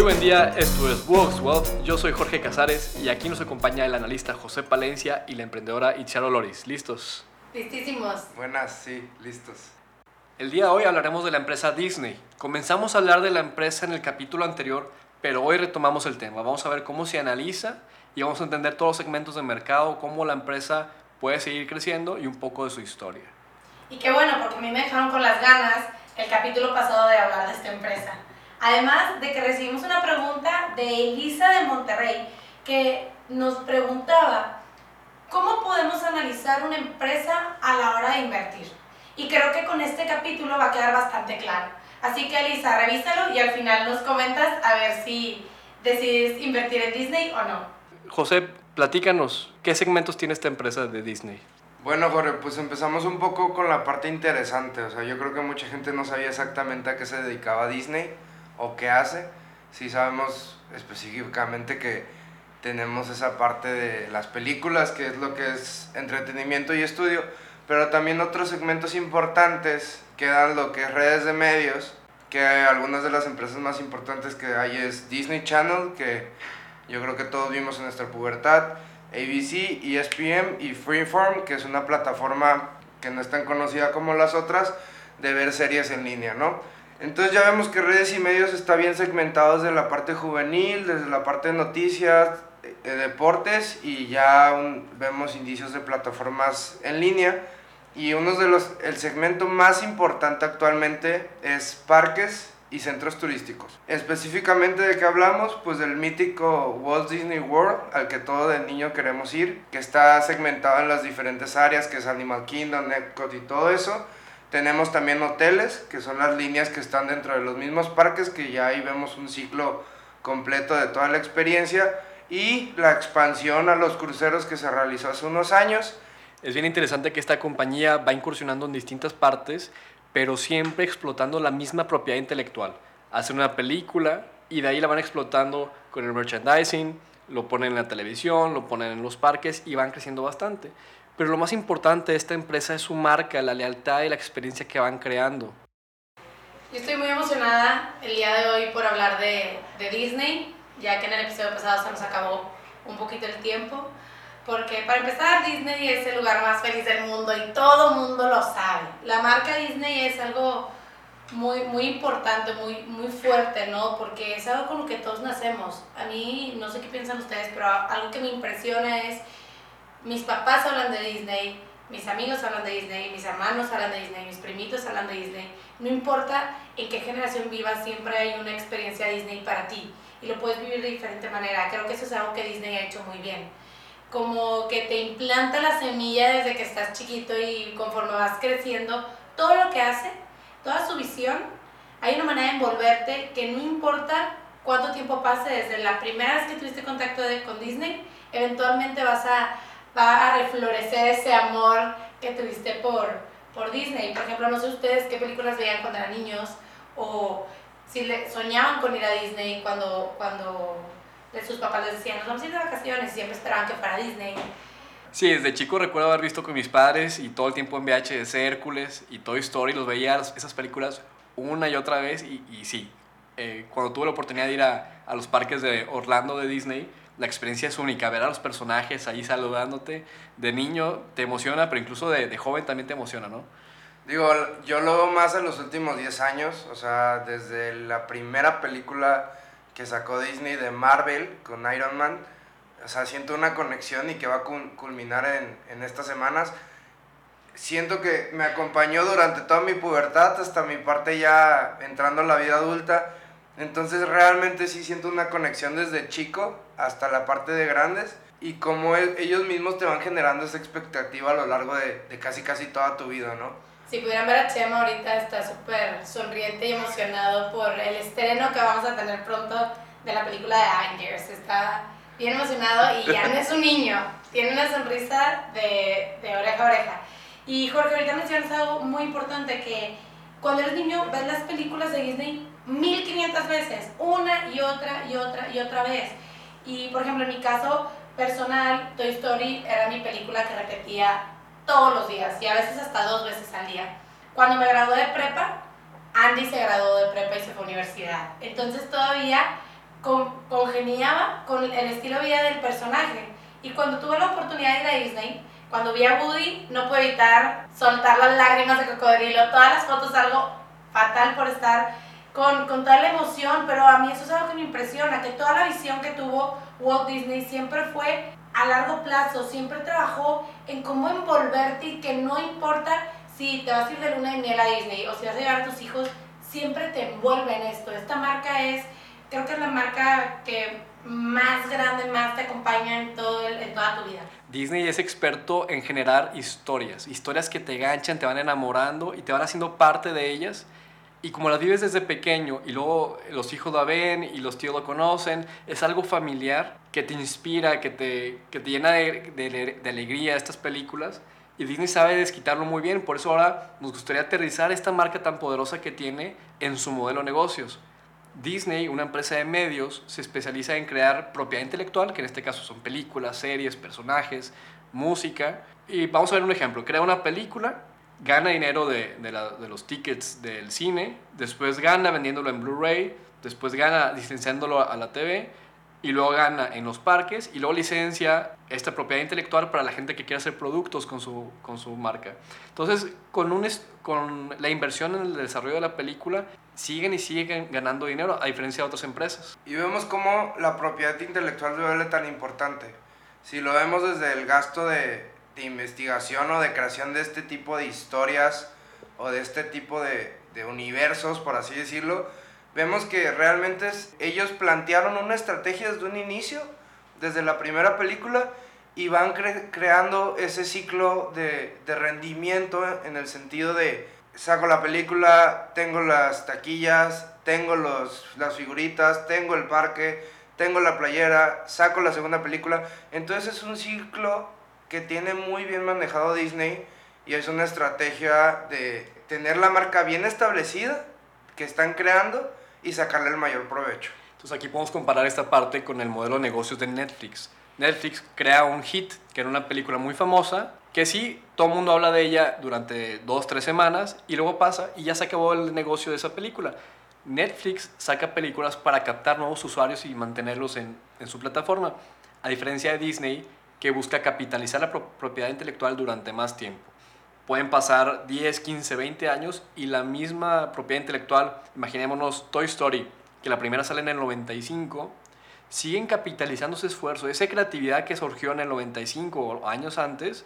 Muy buen día, esto es Works Wealth. Yo soy Jorge Casares y aquí nos acompaña el analista José Palencia y la emprendedora Itziaro Loris. ¿Listos? Listísimos. Buenas, sí, listos. El día de hoy hablaremos de la empresa Disney. Comenzamos a hablar de la empresa en el capítulo anterior, pero hoy retomamos el tema. Vamos a ver cómo se analiza y vamos a entender todos los segmentos de mercado, cómo la empresa puede seguir creciendo y un poco de su historia. Y qué bueno, porque a mí me dejaron con las ganas el capítulo pasado de hablar de esta empresa. Además de que recibimos una pregunta de Elisa de Monterrey que nos preguntaba cómo podemos analizar una empresa a la hora de invertir. Y creo que con este capítulo va a quedar bastante claro. Así que Elisa, revísalo y al final nos comentas a ver si decides invertir en Disney o no. José, platícanos, ¿qué segmentos tiene esta empresa de Disney? Bueno, Jorge, pues empezamos un poco con la parte interesante. O sea, yo creo que mucha gente no sabía exactamente a qué se dedicaba Disney o qué hace. Sí sabemos específicamente que tenemos esa parte de las películas, que es lo que es entretenimiento y estudio, pero también otros segmentos importantes que dan lo que es redes de medios, que algunas de las empresas más importantes que hay es Disney Channel, que yo creo que todos vimos en nuestra pubertad, ABC, ESPN y Freeform, que es una plataforma que no es tan conocida como las otras, de ver series en línea, ¿no? Entonces ya vemos que redes y medios está bien segmentado desde la parte juvenil, desde la parte de noticias, de deportes y ya vemos indicios de plataformas en línea. Y uno de los, el segmento más importante actualmente es parques y centros turísticos. Específicamente de qué hablamos, pues del mítico Walt Disney World, al que todo de niño queremos ir, que está segmentado en las diferentes áreas, que es Animal Kingdom, Epcot y todo eso. Tenemos también hoteles, que son las líneas que están dentro de los mismos parques, que ya ahí vemos un ciclo completo de toda la experiencia. Y la expansión a los cruceros que se realizó hace unos años. Es bien interesante que esta compañía va incursionando en distintas partes pero siempre explotando la misma propiedad intelectual. Hacen una película y de ahí la van explotando con el merchandising, lo ponen en la televisión, lo ponen en los parques y van creciendo bastante. Pero lo más importante de esta empresa es su marca, la lealtad y la experiencia que van creando. Yo estoy muy emocionada el día de hoy por hablar de, de Disney, ya que en el episodio pasado se nos acabó un poquito el tiempo. Porque para empezar, Disney es el lugar más feliz del mundo y todo mundo lo sabe. La marca Disney es algo muy, muy importante, muy, muy fuerte, ¿no? Porque es algo con lo que todos nacemos. A mí, no sé qué piensan ustedes, pero algo que me impresiona es, mis papás hablan de Disney, mis amigos hablan de Disney, mis hermanos hablan de Disney, mis primitos hablan de Disney. No importa en qué generación vivas, siempre hay una experiencia Disney para ti y lo puedes vivir de diferente manera. Creo que eso es algo que Disney ha hecho muy bien como que te implanta la semilla desde que estás chiquito y conforme vas creciendo, todo lo que hace, toda su visión, hay una manera de envolverte que no importa cuánto tiempo pase desde la primera vez que tuviste contacto con Disney, eventualmente vas a, va a reflorecer ese amor que tuviste por, por Disney. Por ejemplo, no sé ustedes qué películas veían cuando eran niños o si le, soñaban con ir a Disney cuando, cuando sus papás les decían, nos vamos a ir de vacaciones y siempre esperaban que fuera Disney. Sí, desde chico recuerdo haber visto con mis padres y todo el tiempo en VHS Hércules y Toy Story, los veía esas películas una y otra vez y, y sí, eh, cuando tuve la oportunidad de ir a, a, los parques de Orlando de Disney, la experiencia es única, ver a los personajes ahí saludándote, de niño te emociona, pero incluso de, de joven también te emociona, ¿no? Digo, yo lo veo más en los últimos 10 años, o sea, desde la primera película que sacó Disney de Marvel con Iron Man. O sea, siento una conexión y que va a culminar en, en estas semanas. Siento que me acompañó durante toda mi pubertad hasta mi parte ya entrando a la vida adulta. Entonces realmente sí siento una conexión desde chico hasta la parte de grandes y como ellos mismos te van generando esa expectativa a lo largo de, casi casi toda tu vida, ¿no? Si pudieran ver a Chema ahorita está súper sonriente y emocionado por el estreno que vamos a tener pronto de la película de Avengers. Está bien emocionado y ya no es un niño, tiene una sonrisa de, de oreja a oreja. Y Jorge, ahorita mencionas algo muy importante que cuando eres niño ves las películas de Disney 1500 veces, una y otra y otra y otra vez. Y por ejemplo, en mi caso personal, Toy Story era mi película que repetía todos los días y a veces hasta dos veces al día. Cuando me gradué de prepa, Andy se graduó de prepa y se fue a universidad. Entonces todavía con, congeniaba con el estilo de vida del personaje. Y cuando tuve la oportunidad de ir a Disney, cuando vi a Woody, no pude evitar soltar las lágrimas de cocodrilo. Todas las fotos algo fatal por estar con, con toda la emoción, pero a mí eso es algo que me impresiona, que toda la visión que tuvo Walt Disney siempre fue a largo plazo, siempre trabajó en cómo envolverte y que no importa si te vas a ir de luna de miel a Disney o si vas a llevar a tus hijos, siempre te envuelve en esto. Esta marca es, creo que es la marca que más grande, más te acompaña en, todo en toda tu vida. Disney es experto en generar historias, historias que te ganchan, te van enamorando y te van haciendo parte de ellas. Y como las vives desde pequeño y luego los hijos la ven y los tíos lo conocen, es algo familiar que te inspira, que te, que te llena de, de, alegría estas películas. Y Disney sabe desquitarlo muy bien, por eso ahora nos gustaría aterrizar esta marca tan poderosa que tiene en su modelo de negocios. Disney, una empresa de medios, se especializa en crear propiedad intelectual, que en este caso son películas, series, personajes, música. Y vamos a ver un ejemplo. Crea una película, gana dinero de, de, los tickets del cine, después gana vendiéndolo en Blu-ray, después gana licenciándolo a la TV y luego gana en los parques y luego licencia esta propiedad intelectual para la gente que quiere hacer productos con su, con su marca. Entonces, con, un, con la inversión en el desarrollo de la película, siguen y siguen ganando dinero, a diferencia de otras empresas. Y vemos cómo la propiedad intelectual se vuelve tan importante. Si lo vemos desde el gasto de, de investigación o de creación de este tipo de historias o de este tipo de, de universos, por así decirlo, vemos que realmente ellos plantearon una estrategia desde un inicio, desde la primera película, y van creando ese ciclo de, de, rendimiento en el sentido de saco la película, tengo las taquillas, tengo los, las figuritas, tengo el parque, tengo la playera, saco la segunda película. Entonces es un ciclo que tiene muy bien manejado Disney y es una estrategia de tener la marca bien establecida que están creando y sacarle el mayor provecho. Entonces aquí podemos comparar esta parte con el modelo de negocios de Netflix. Netflix crea un hit, que era una película muy famosa, que sí, todo el mundo habla de ella durante dos, tres semanas y luego pasa y ya se acabó el negocio de esa película. Netflix saca películas para captar nuevos usuarios y mantenerlos en, en su plataforma, a diferencia de Disney, que busca capitalizar la propiedad intelectual durante más tiempo pueden pasar 10, 15, 20 años y la misma propiedad intelectual, imaginémonos Toy Story, que la primera sale en el 95, siguen capitalizando ese esfuerzo, esa creatividad que surgió en el 95 o años antes,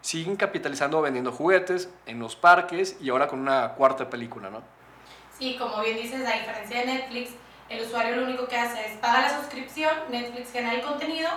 siguen capitalizando vendiendo juguetes en los parques y ahora con una cuarta película, ¿no? Sí, como bien dices, a diferencia de Netflix, el usuario lo único que hace es pagar la suscripción, Netflix genera el contenido,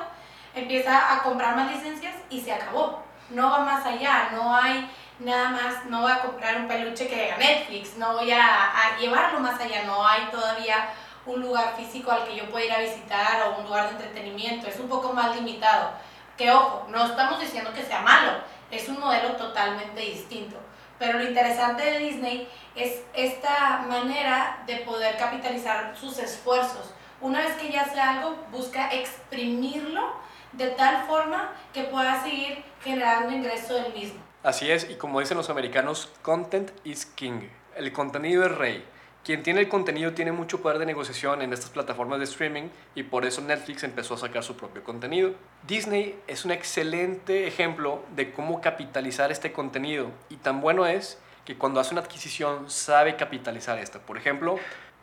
empieza a comprar más licencias y se acabó. No va más allá, no hay nada más no voy a comprar un peluche que diga Netflix, no voy a, llevarlo más allá, no hay todavía un lugar físico al que yo pueda ir a visitar o un lugar de entretenimiento, es un poco más limitado. Que ojo, no estamos diciendo que sea malo, es un modelo totalmente distinto. Pero lo interesante de Disney es esta manera de poder capitalizar sus esfuerzos. Una vez que ya sea algo, busca exprimirlo de tal forma que pueda seguir generando ingreso del mismo. Así es, y como dicen los americanos, content is king. El contenido es rey. Quien tiene el contenido tiene mucho poder de negociación en estas plataformas de streaming y por eso Netflix empezó a sacar su propio contenido. Disney es un excelente ejemplo de cómo capitalizar este contenido y tan bueno es que cuando hace una adquisición sabe capitalizar esta. Por ejemplo,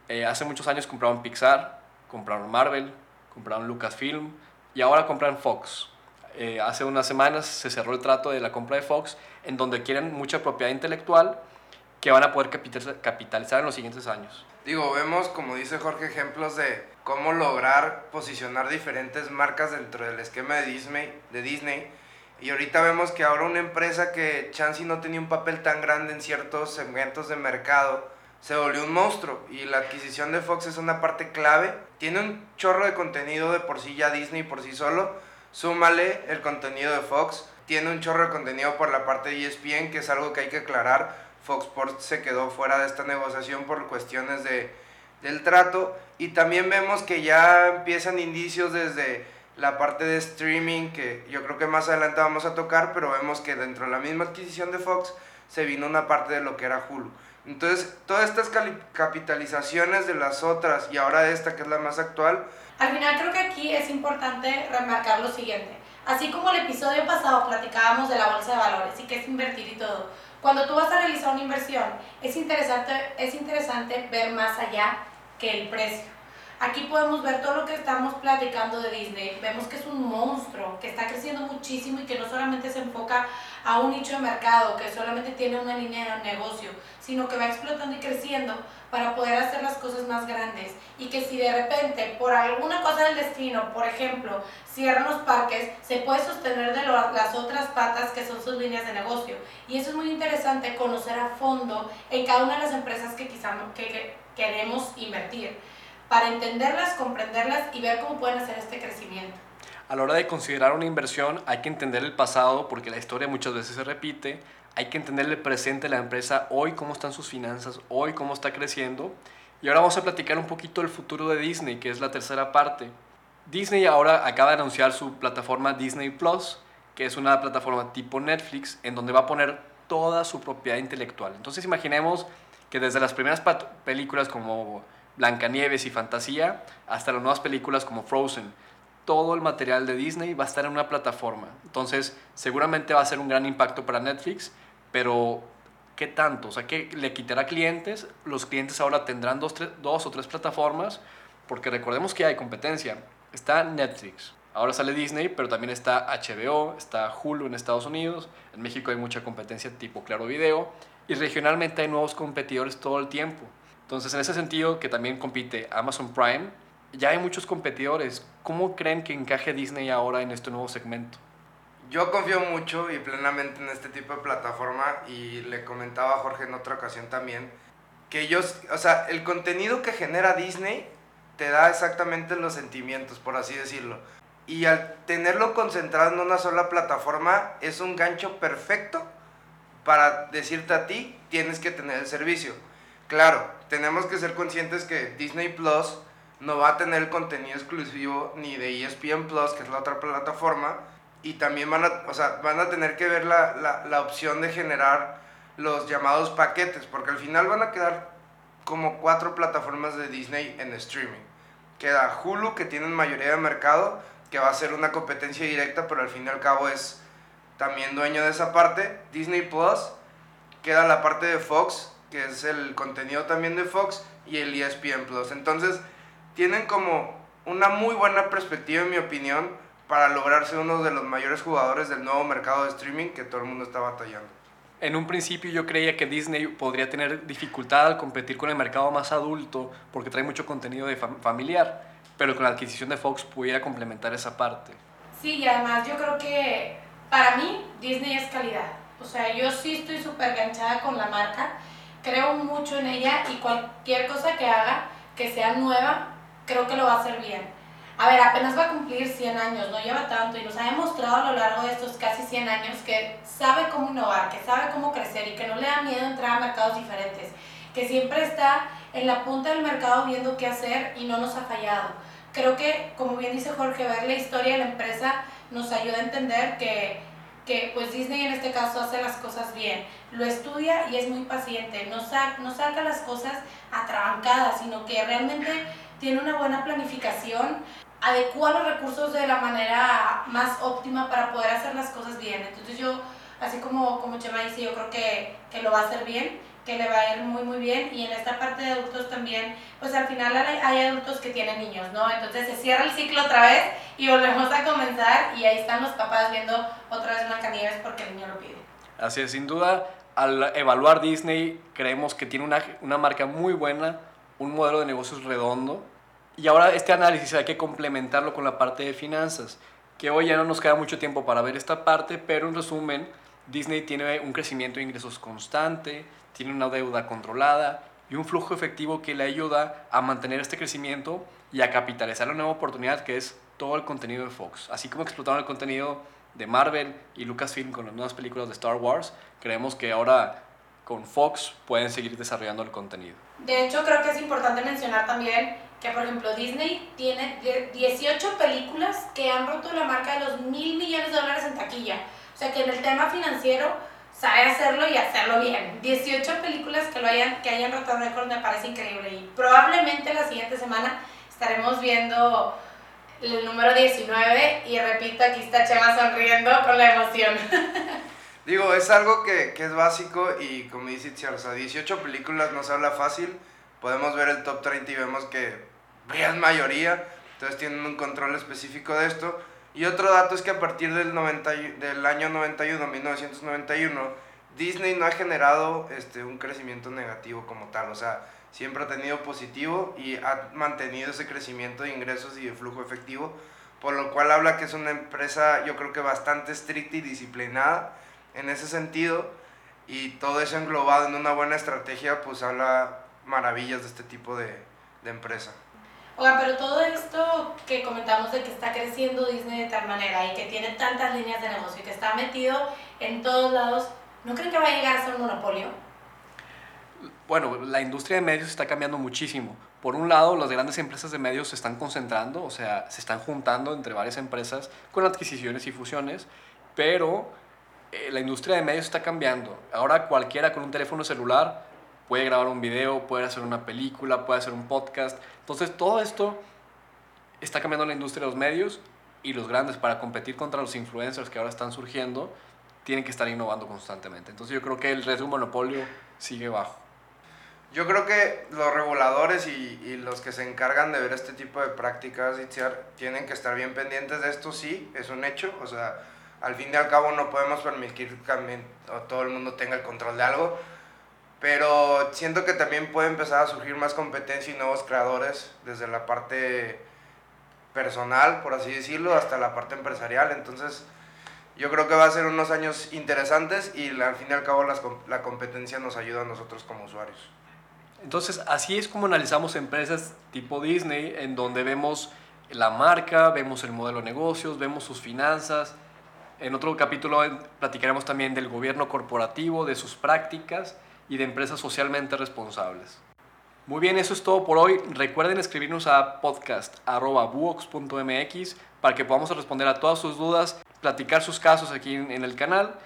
eh, hace muchos años compraron Pixar, compraron Marvel, compraron Lucasfilm y ahora compran Fox. Eh, hace unas semanas se cerró el trato de la compra de Fox, en donde quieren mucha propiedad intelectual que van a poder capitalizar en los siguientes años. Digo, vemos, como dice Jorge, ejemplos de cómo lograr posicionar diferentes marcas dentro del esquema de Disney. De Disney. Y ahorita vemos que ahora una empresa que Chansey no tenía un papel tan grande en ciertos segmentos de mercado, se volvió un monstruo. Y la adquisición de Fox es una parte clave. Tiene un chorro de contenido de por sí ya Disney por sí solo Súmale el contenido de Fox. Tiene un chorro de contenido por la parte de ESPN, que es algo que hay que aclarar. Fox Sports se quedó fuera de esta negociación por cuestiones de, del trato. Y también vemos que ya empiezan indicios desde la parte de streaming, que yo creo que más adelante vamos a tocar, pero vemos que dentro de la misma adquisición de Fox se vino una parte de lo que era Hulu. Entonces, todas estas capitalizaciones de las otras y ahora esta que es la más actual. Al final creo que aquí es importante remarcar lo siguiente. Así como el episodio pasado platicábamos de la bolsa de valores y qué es invertir y todo, cuando tú vas a realizar una inversión es interesante, es interesante ver más allá que el precio. Aquí podemos ver todo lo que estamos platicando de Disney. Vemos que es un monstruo, que está creciendo muchísimo y que no solamente se enfoca a un nicho de mercado, que solamente tiene una línea de negocio, sino que va explotando y creciendo para poder hacer las cosas más grandes. Y que si de repente, por alguna cosa del destino, por ejemplo, cierran los parques, se puede sostener de las otras patas que son sus líneas de negocio. Y eso es muy interesante, conocer a fondo en cada una de las empresas que quizá que queremos invertir para entenderlas, comprenderlas y ver cómo pueden hacer este crecimiento. A la hora de considerar una inversión hay que entender el pasado porque la historia muchas veces se repite, hay que entender el presente de la empresa, hoy cómo están sus finanzas, hoy cómo está creciendo. Y ahora vamos a platicar un poquito del futuro de Disney, que es la tercera parte. Disney ahora acaba de anunciar su plataforma Disney Plus, que es una plataforma tipo Netflix, en donde va a poner toda su propiedad intelectual. Entonces imaginemos que desde las primeras películas como Blancanieves y Fantasía, hasta las nuevas películas como Frozen. Todo el material de Disney va a estar en una plataforma. Entonces, seguramente va a ser un gran impacto para Netflix, pero ¿qué tanto? O sea, ¿qué le quitará clientes? Los clientes ahora tendrán dos, dos o tres plataformas, porque recordemos que hay competencia. Está Netflix, ahora sale Disney, pero también está HBO, está Hulu en Estados Unidos, en México hay mucha competencia tipo Claro Video, y regionalmente hay nuevos competidores todo el tiempo. Entonces, en ese sentido, que también compite Amazon Prime, ya hay muchos competidores. ¿Cómo creen que encaje Disney ahora en este nuevo segmento? Yo confío mucho y plenamente en este tipo de plataforma y le comentaba a Jorge en otra ocasión también que ellos, o sea, el contenido que genera Disney te da exactamente los sentimientos, por así decirlo. Y al tenerlo concentrado en una sola plataforma es un gancho perfecto para decirte a ti, tienes que tener el servicio. Claro, tenemos que ser conscientes que Disney Plus no va a tener contenido exclusivo ni de ESPN Plus, que es la otra plataforma, y también van a, o sea, van a tener que ver la, la, opción de generar los llamados paquetes, porque al final van a quedar como cuatro plataformas de Disney en streaming. Queda Hulu, que tiene mayoría de mercado, que va a ser una competencia directa, pero al fin y al cabo es también dueño de esa parte. Disney Plus, queda la parte de Fox, que es el contenido también de Fox, y el ESPN Plus. Entonces, tienen como una muy buena perspectiva, en mi opinión, para lograrse uno de los mayores jugadores del nuevo mercado de streaming que todo el mundo está batallando. En un principio yo creía que Disney podría tener dificultad al competir con el mercado más adulto porque trae mucho contenido de familiar, pero con la adquisición de Fox pudiera complementar esa parte. Sí, y además yo creo que para mí Disney es calidad. O sea, yo sí estoy súper ganchada con la marca creo mucho en ella y cualquier cosa que haga que sea nueva, creo que lo va a hacer bien. A ver, apenas va a cumplir 100 años, no lleva tanto y nos ha demostrado a lo largo de estos casi 100 años que sabe cómo innovar, que sabe cómo crecer y que no le da miedo entrar a mercados diferentes, que siempre está en la punta del mercado viendo qué hacer y no nos ha fallado. Creo que, como bien dice Jorge, ver la historia de la empresa nos ayuda a entender que que pues Disney en este caso hace las cosas bien, lo estudia y es muy paciente, no, no saca las cosas atrabancadas, sino que realmente tiene una buena planificación, adecua los recursos de la manera más óptima para poder hacer las cosas bien. Entonces yo, así como, como Chema dice, yo creo que, que lo va a hacer bien que le va a ir muy muy bien y en esta parte de adultos también, pues al final hay, adultos que tienen niños, ¿no? Entonces se cierra el ciclo otra vez y volvemos a comenzar y ahí están los papás viendo otra vez Blancanieves porque el niño lo pide. Así es, sin duda, al evaluar Disney creemos que tiene una, una marca muy buena, un modelo de negocios redondo y ahora este análisis hay que complementarlo con la parte de finanzas, que hoy ya no nos queda mucho tiempo para ver esta parte, pero en resumen, Disney tiene un crecimiento de ingresos constante, tiene una deuda controlada y un flujo efectivo que le ayuda a mantener este crecimiento y a capitalizar la nueva oportunidad que es todo el contenido de Fox. Así como explotaron el contenido de Marvel y Lucasfilm con las nuevas películas de Star Wars, creemos que ahora con Fox pueden seguir desarrollando el contenido. De hecho, creo que es importante mencionar también que, por ejemplo, Disney tiene 18 películas que han roto la marca de los mil millones de dólares en taquilla. O sea que en el tema financiero sabe hacerlo y hacerlo bien. 18 películas que, lo hayan, que hayan roto récord me parece increíble y probablemente la siguiente semana estaremos viendo el número 19 y repito, aquí está Chema sonriendo con la emoción. Digo, es algo que, que es básico y como dice Itziar, o sea, 18 películas no se habla fácil. Podemos ver el top 30 y vemos que gran mayoría, entonces tienen un control específico de esto. Y otro dato es que a partir del, 90, del año 91, 1991, Disney no ha generado este, un crecimiento negativo como tal, o sea, siempre ha tenido positivo y ha mantenido ese crecimiento de ingresos y de flujo efectivo, por lo cual habla que es una empresa yo creo que bastante estricta y disciplinada en ese sentido y todo eso englobado en una buena estrategia, pues habla maravillas de este tipo de, de empresa. Oiga, pero todo esto que comentamos de que está creciendo Disney de tal manera y que tiene tantas líneas de negocio y que está metido en todos lados, ¿no creen que va a llegar a ser un monopolio? Bueno, la industria de medios está cambiando muchísimo. Por un lado, las grandes empresas de medios se están concentrando, o sea, se están juntando entre varias empresas con adquisiciones y fusiones, pero eh, la industria de medios está cambiando. Ahora cualquiera con un teléfono celular puede grabar un video, puede hacer una película, puede hacer un podcast. Entonces todo esto está cambiando la industria de los medios y los grandes para competir contra los influencers que ahora están surgiendo tienen que estar innovando constantemente. Entonces yo creo que el riesgo de monopolio sigue bajo. Yo creo que los reguladores y, y, los que se encargan de ver este tipo de prácticas, tienen que estar bien pendientes de esto, sí, es un hecho. O sea, al fin y al cabo no podemos permitir que todo el mundo tenga el control de algo, pero siento que también puede empezar a surgir más competencia y nuevos creadores desde la parte personal, por así decirlo, hasta la parte empresarial. Entonces, yo creo que va a ser unos años interesantes y al fin y al cabo las, la competencia nos ayuda a nosotros como usuarios. Entonces, así es como analizamos empresas tipo Disney, en donde vemos la marca, vemos el modelo de negocios, vemos sus finanzas, en otro capítulo platicaremos también del gobierno corporativo, de sus prácticas y de empresas socialmente responsables. Muy bien, eso es todo por hoy. Recuerden escribirnos a podcast.buox.mx para que podamos responder a todas sus dudas, platicar sus casos aquí en el canal.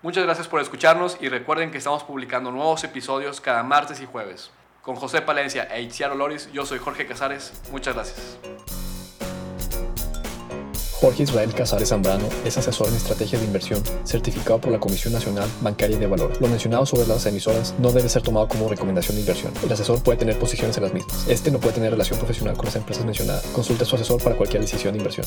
Muchas gracias por escucharnos y recuerden que estamos publicando nuevos episodios cada martes y jueves. Con José Palencia e Itziar Loris, yo soy Jorge Casares. Muchas gracias. Jorge Israel Casares Zambrano es asesor en estrategia de inversión, certificado por la Comisión Nacional Bancaria y de Valor. Lo mencionado sobre las emisoras no debe ser tomado como recomendación de inversión. El asesor puede tener posiciones en las mismas. Este no puede tener relación profesional con las empresas mencionadas. Consulte a su asesor para cualquier decisión de inversión.